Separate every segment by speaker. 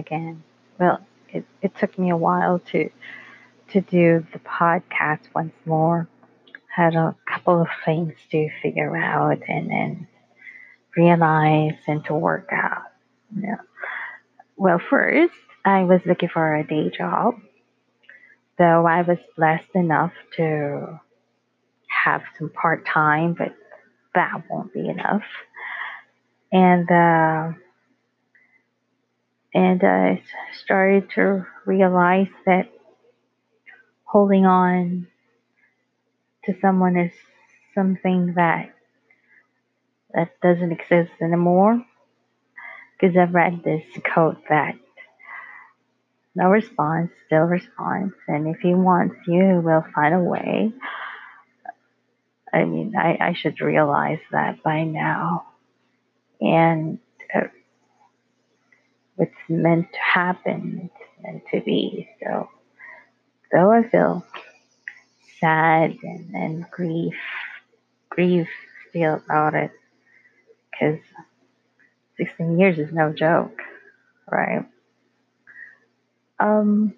Speaker 1: Again. Well, it, it took me a while to to do the podcast once more. Had a couple of things to figure out and then realize and to work out. Yeah. Well, first, I was looking for a day job, though I was blessed enough to have some part time, but that won't be enough. And uh, and I started to realize that holding on to someone is something that that doesn't exist anymore because I've read this quote that no response, still response, and if he wants you, will find a way. I mean, I, I should realize that by now. And uh, what's meant to happen, it's meant to be. So, though I feel sad and, and grief, grief feel about it, because 16 years is no joke, right? Um,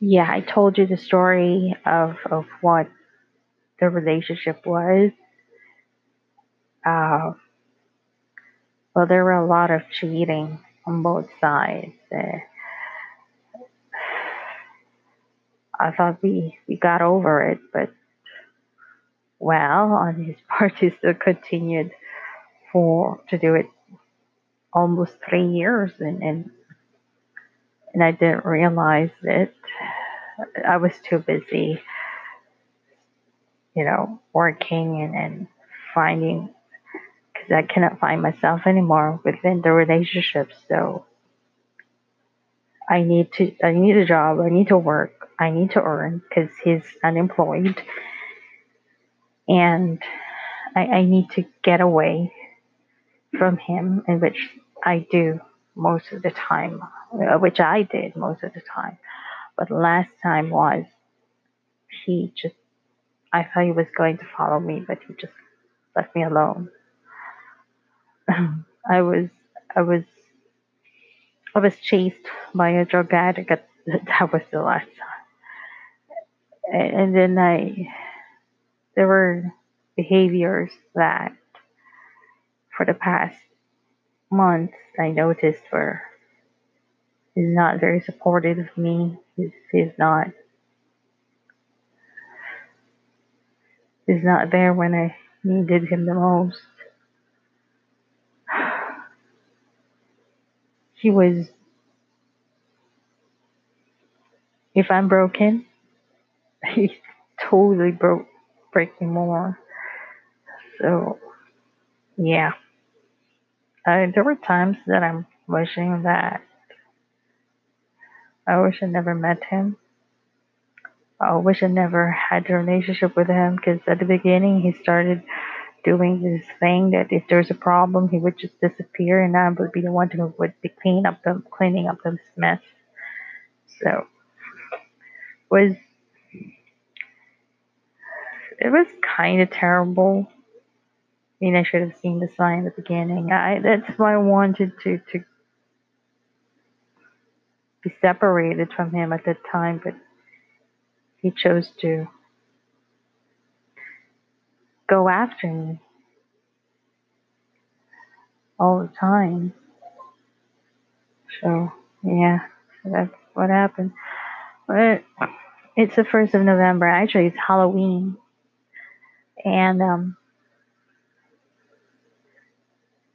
Speaker 1: yeah, I told you the story of, of what the relationship was. Uh, well, there were a lot of cheating on both sides. I thought we, we got over it, but well, on his part, he still continued for to do it almost three years, and and, and I didn't realize it. I was too busy, you know, working and, and finding because I cannot find myself anymore within the relationship. So I need to I need a job. I need to work. I need to earn because he's unemployed, and I, I need to get away from him, in which I do most of the time, uh, which I did most of the time. But last time was he just I thought he was going to follow me, but he just left me alone. I was I was I was chased by a drug addict. That was the last time. And then I there were behaviors that for the past months I noticed were he's not very supportive of me. He's he's not he's not there when I needed him the most. He was if I'm broken, he's totally broke breaking more. So yeah. Uh, there were times that I'm wishing that I wish I never met him. I wish I never had a relationship with him because at the beginning he started doing this thing that if there's a problem he would just disappear and I would be the one who would be cleaning up the cleaning up this mess. So was it was kind of terrible. I mean, I should have seen the sign at the beginning. I that's why I wanted to to be separated from him at that time, but he chose to go after me all the time. So yeah, that's what happened. But it's the first of November. Actually, it's Halloween, and um,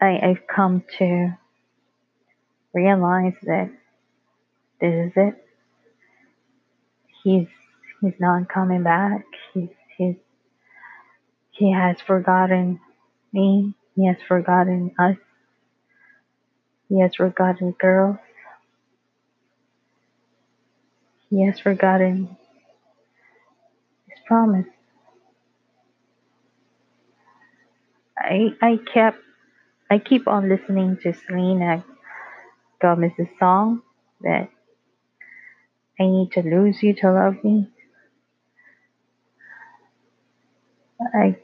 Speaker 1: I, I've come to realize that this is it. He's he's not coming back. He's he's he has forgotten me. He has forgotten us. He has forgotten girls. He has forgotten his promise. I I kept I keep on listening to Selena Gomez's song that I need to lose you to love me. I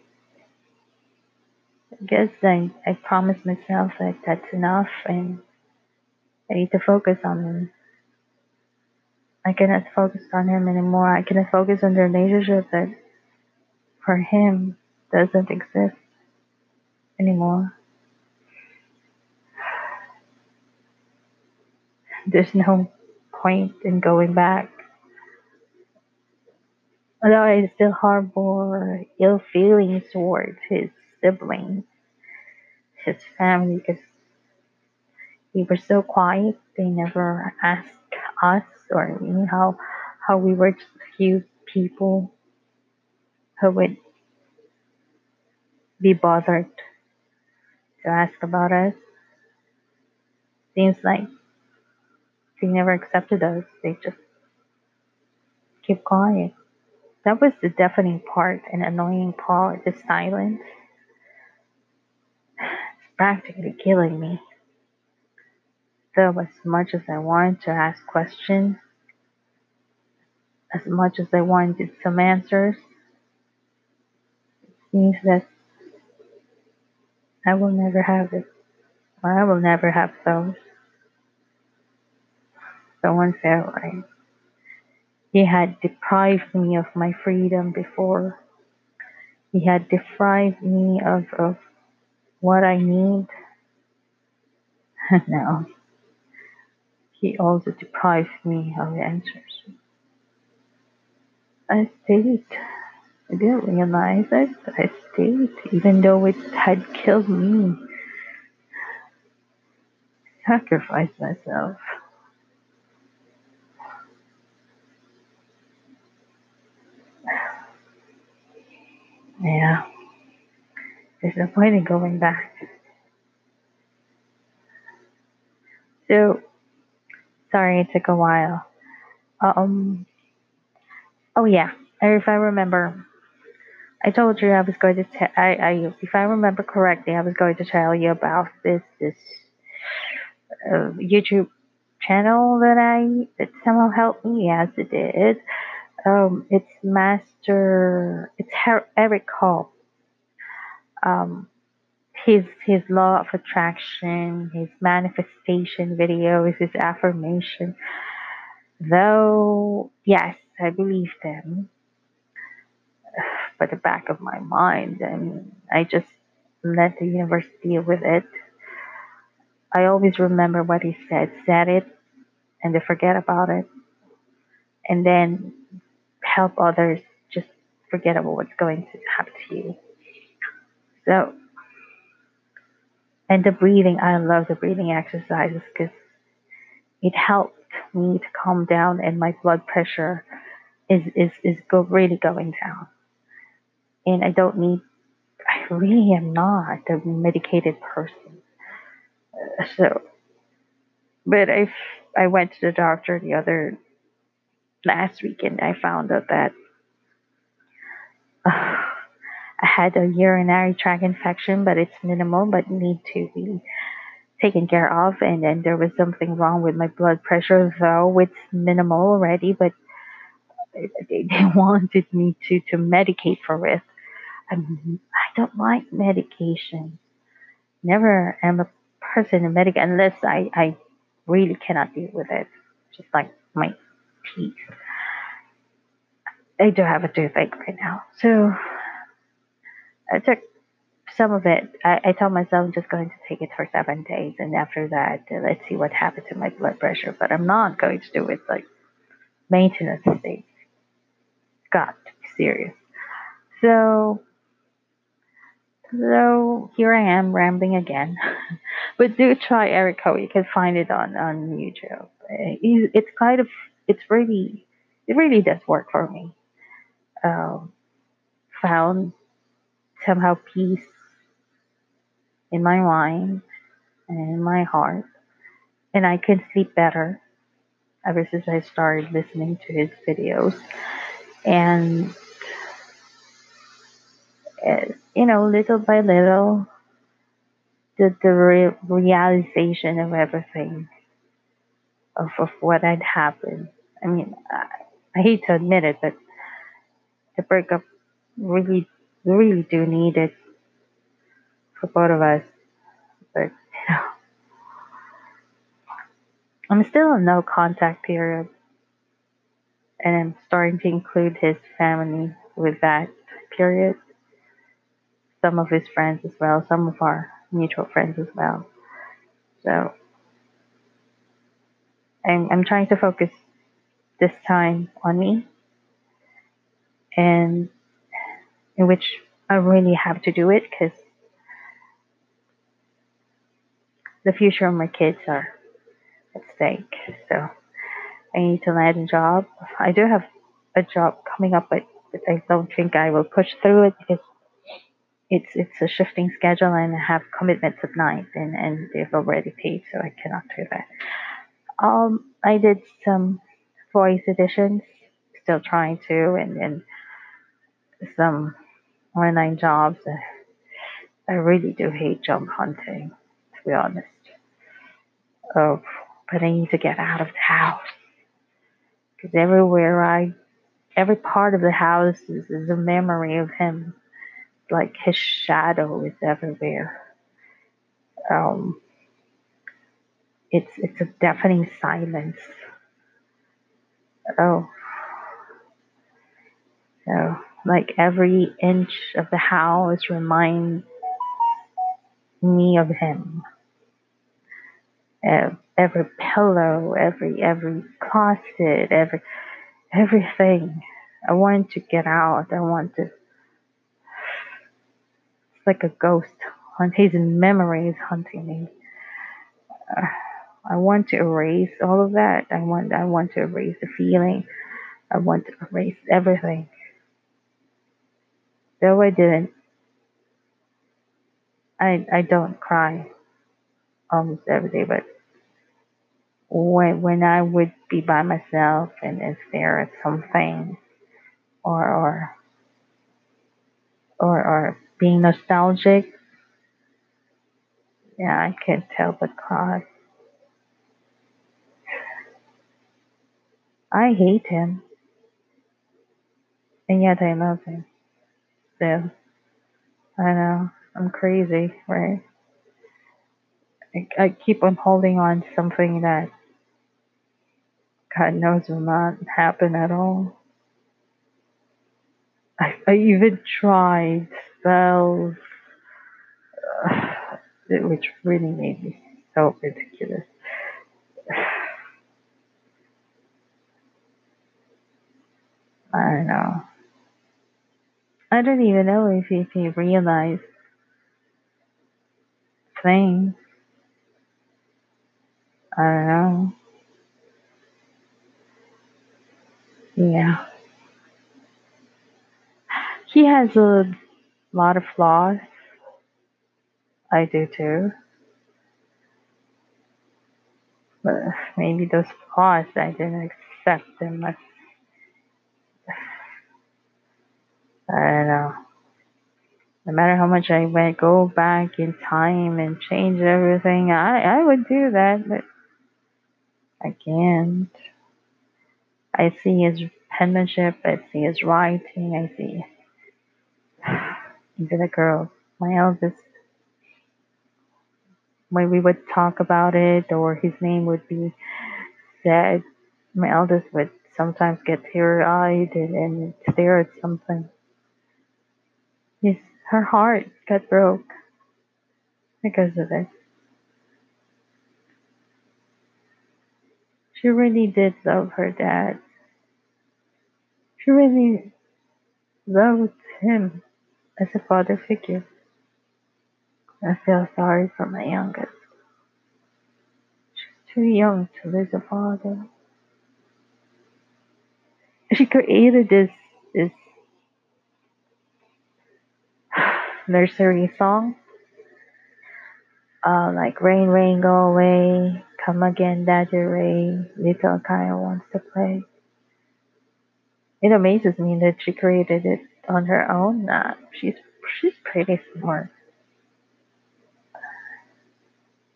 Speaker 1: guess I, I promised myself that that's enough and I need to focus on him. I cannot focus on him anymore. I cannot focus on the relationship that for him doesn't exist anymore. There's no point in going back. Although I still harbor ill feelings towards his siblings, his family, because we were so quiet. They never asked us or know, how how we were just a few people who would be bothered to ask about us. Seems like they never accepted us. They just keep quiet. That was the deafening part and annoying part, the silence. Practically killing me. Though as much as I wanted to ask questions, as much as I wanted some answers, it seems that I will never have it. I will never have those. So unfair? He had deprived me of my freedom before. He had deprived me of, of what I need. now, he also deprived me of the answers. I stayed. I didn't realize it, but I stayed, even though it had killed me. Sacrificed myself. Yeah, there's no point in going back. So, sorry it took a while. Um, oh yeah, if I remember, I told you I was going to tell. I, I, if I remember correctly, I was going to tell you about this this uh, YouTube channel that I that somehow helped me. Yes, it did. Um, it's Master. It's Her- Eric Hall. Um, his his law of attraction, his manifestation videos, his affirmation. Though yes, I believe them but the back of my mind and I just let the universe deal with it. I always remember what he said, said it, and to forget about it, and then help others just forget about what's going to happen to you. So, and the breathing, I love the breathing exercises because it helped me to calm down, and my blood pressure is is is go really going down and I don't need, I really am not a medicated person. Uh, so, but I, I went to the doctor the other last weekend. I found out that uh, had a urinary tract infection, but it's minimal, but need to be taken care of. And then there was something wrong with my blood pressure, though it's minimal already, but they, they wanted me to, to medicate for it. I'm, I don't like medication. Never am a person in medic unless I, I really cannot deal with it. Just like my teeth. I do have a toothache right now. So I took some of it. I, I told myself I'm just going to take it for seven days. And after that, uh, let's see what happens to my blood pressure. But I'm not going to do it like maintenance to be serious. So so here I am rambling again. but do try Eric. You can find it on, on YouTube. It's kind of, it's really, it really does work for me. Um, found somehow peace in my mind and in my heart. And I can sleep better ever since I started listening to his videos. And eh, you know, little by little, the, the re- realization of everything, of, of what had happened. I mean, I, I hate to admit it, but the breakup really, really do need it for both of us. But, you know, I'm still in no contact period, and I'm starting to include his family with that period. Some of his friends as well, some of our mutual friends as well. So I'm, I'm trying to focus this time on me, and in which I really have to do it because the future of my kids are at stake. So I need to land a job. I do have a job coming up, but I don't think I will push through it because it's it's a shifting schedule and I have commitments at night and, and they've already paid, so I cannot do that. Um, I did some voice editions, still trying to, and, and some online jobs. I really do hate job hunting, to be honest. Oh, but I need to get out of the house because everywhere I, every part of the house is, is a memory of him. Like his shadow is everywhere. Um, it's it's a deafening silence. Oh, so like every inch of the house reminds me of him. Every pillow, every every closet, every everything. I want to get out. I want to. It's like a ghost. His memory is hunting me. Uh, I want to erase all of that. I want. I want to erase the feeling. I want to erase everything. Though I didn't. I I don't cry almost every day, but when when I would be by myself and, stare at something or or or or being nostalgic, yeah, I can't tell but cry. I hate him, and yet I love him. I know I'm crazy, right? I, I keep on holding on to something that God knows will not happen at all. I, I even tried spells, uh, which really made me so ridiculous. I don't know. I don't even know if he realize things. I don't know. Yeah. He has a lot of flaws. I do too. But maybe those flaws I didn't accept them. I don't know. Uh, no matter how much I went go back in time and change everything, I, I would do that, but I can't. I see his penmanship, I see his writing, I see even the girl, my eldest, when we would talk about it or his name would be said, my eldest would sometimes get teary eyed and, and stare at something. His, her heart got broke because of it. She really did love her dad. She really loved him as a father figure. I feel sorry for my youngest. She's too young to lose a father. She created this this nursery song, uh, like "Rain, Rain, Go Away," "Come Again, Daddy Ray," "Little Kyle Wants to Play." It amazes me that she created it on her own. Nah, she's she's pretty smart.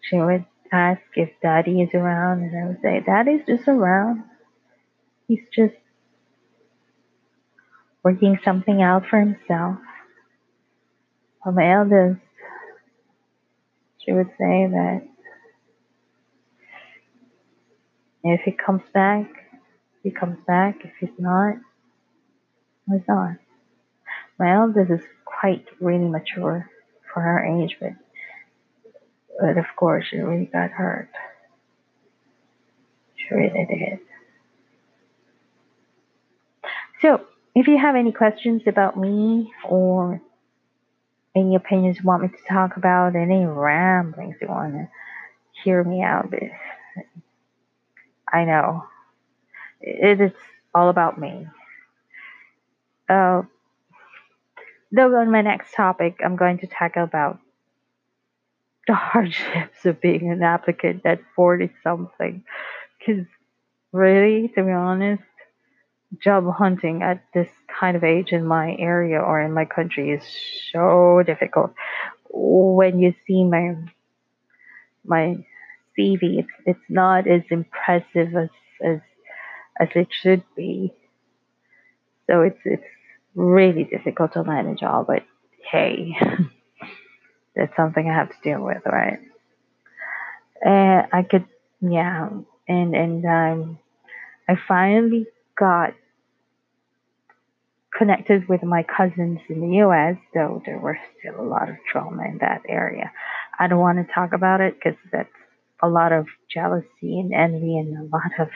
Speaker 1: She would ask if Daddy is around, and I would say, "Daddy's just around. He's just working something out for himself." My eldest, she would say that If he comes back, he comes back. If he's not, he's not. My eldest is quite really mature for her age, but but of course she really got hurt. She really did. So, if you have any questions about me or any opinions you want me to talk about, any ramblings you want to hear me out, I know it is all about me. Uh, though on my next topic, I'm going to tackle about the hardships of being an applicant at 40 something. Because really, to be honest, job hunting at this kind of age in my area or in my country is so difficult. When you see my my CV, it's it's not as impressive as as as it should be. So it's it's really difficult to land a job, but hey, that's something I have to deal with, right? And I could, yeah, and and um, I finally got connected with my cousins in the U.S., though there was still a lot of trauma in that area. I don't want to talk about it because that's a lot of jealousy and envy and a lot of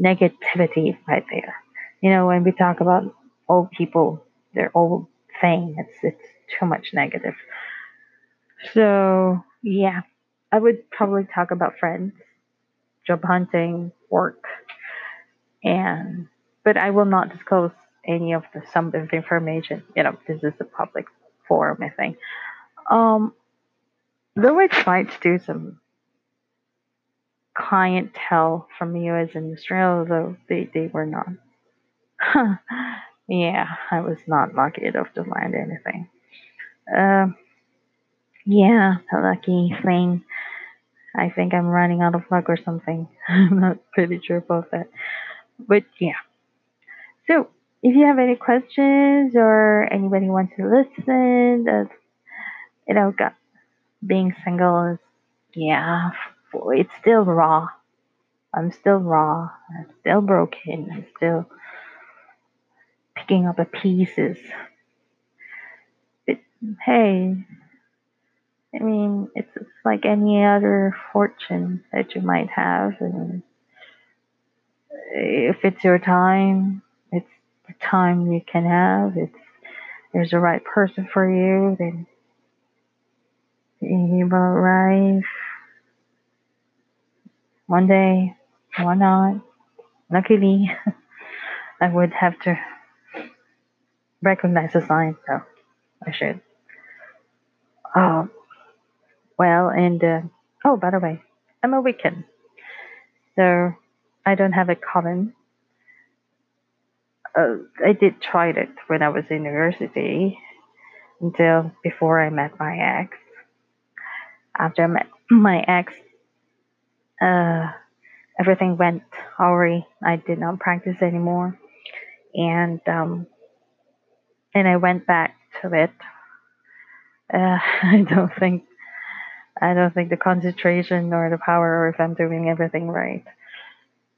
Speaker 1: negativity right there. You know, when we talk about old people, their old thing, it's it's too much negative. So yeah, I would probably talk about friends, job hunting, work, and but I will not disclose any of the some of the information. You know, this is a public forum, I think. Um, though I tried to do some clientele from the US and Australia, though they, they were not. yeah, I was not lucky enough to land anything. Uh, yeah, the lucky thing. I think I'm running out of luck or something. I'm not pretty sure about that. But yeah. So, if you have any questions or anybody wants to listen, uh, you know, being single is, yeah, it's still raw. I'm still raw. I'm still broken. I'm still picking up the pieces. But hey, I mean, it's, it's like any other fortune that you might have, and if it's your time, time you can have. It's there's the right person for you, then you will arrive one day, why not? Luckily, I would have to recognize the sign, so I should. Um, well, and uh, oh, by the way, I'm a Wiccan, so I don't have a coven. Uh, I did try it when I was in university until before I met my ex. After I met my ex, uh, everything went awry. I did not practice anymore, and um, and I went back to it. Uh, I don't think I don't think the concentration or the power, or if I'm doing everything right.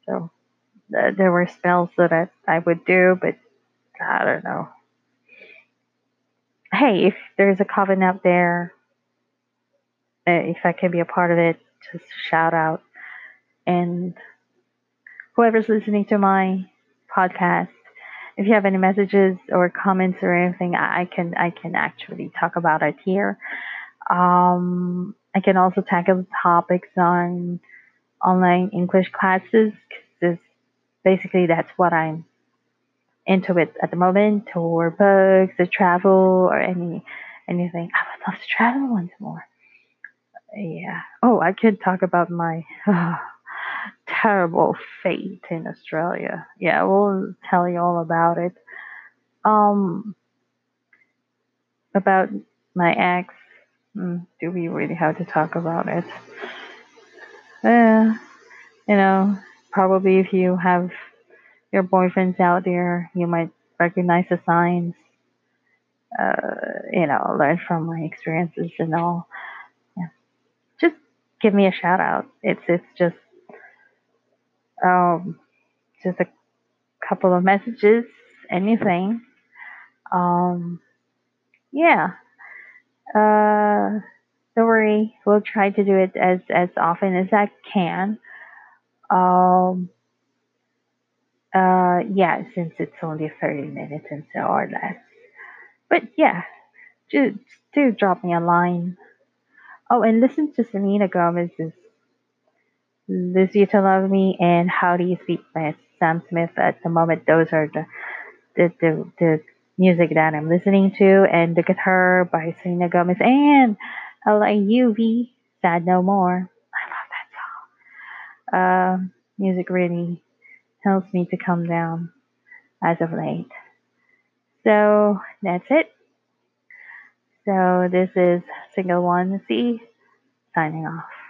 Speaker 1: So uh, there were spells that I, I would do, but I don't know. Hey, if there's a coven out there, uh, if I can be a part of it, just shout out. And whoever's listening to my podcast, if you have any messages or comments or anything, I can I can actually talk about it here. Um, I can also tackle topics on online English classes basically that's what I'm into it at the moment, or books, or travel, or any anything. I would love to travel once more. Yeah. Oh, I could talk about my uh, terrible fate in Australia. Yeah, we'll tell you all about it. Um, about my ex. Mm, do we really have to talk about it? Yeah, you know, probably if you have your boyfriends out there, you might recognize the signs. Uh, you know, learn from my experiences and all. Yeah. Just give me a shout out. It's it's just um, just a couple of messages, anything. Um, yeah. Uh, don't worry. We'll try to do it as as often as I can. Um, uh, yeah, since it's only 30 minutes and so or less. But yeah, just do drop me a line. Oh, and listen to Selena Gomez's You to Love Me and How Do You Sleep by Sam Smith. At the moment, those are the the, the, the music that I'm listening to, and The Guitar by Selena Gomez and LAUV, Sad No More. I love that song. Uh, music really helps me to calm down as of late. So that's it. So this is single one C signing off.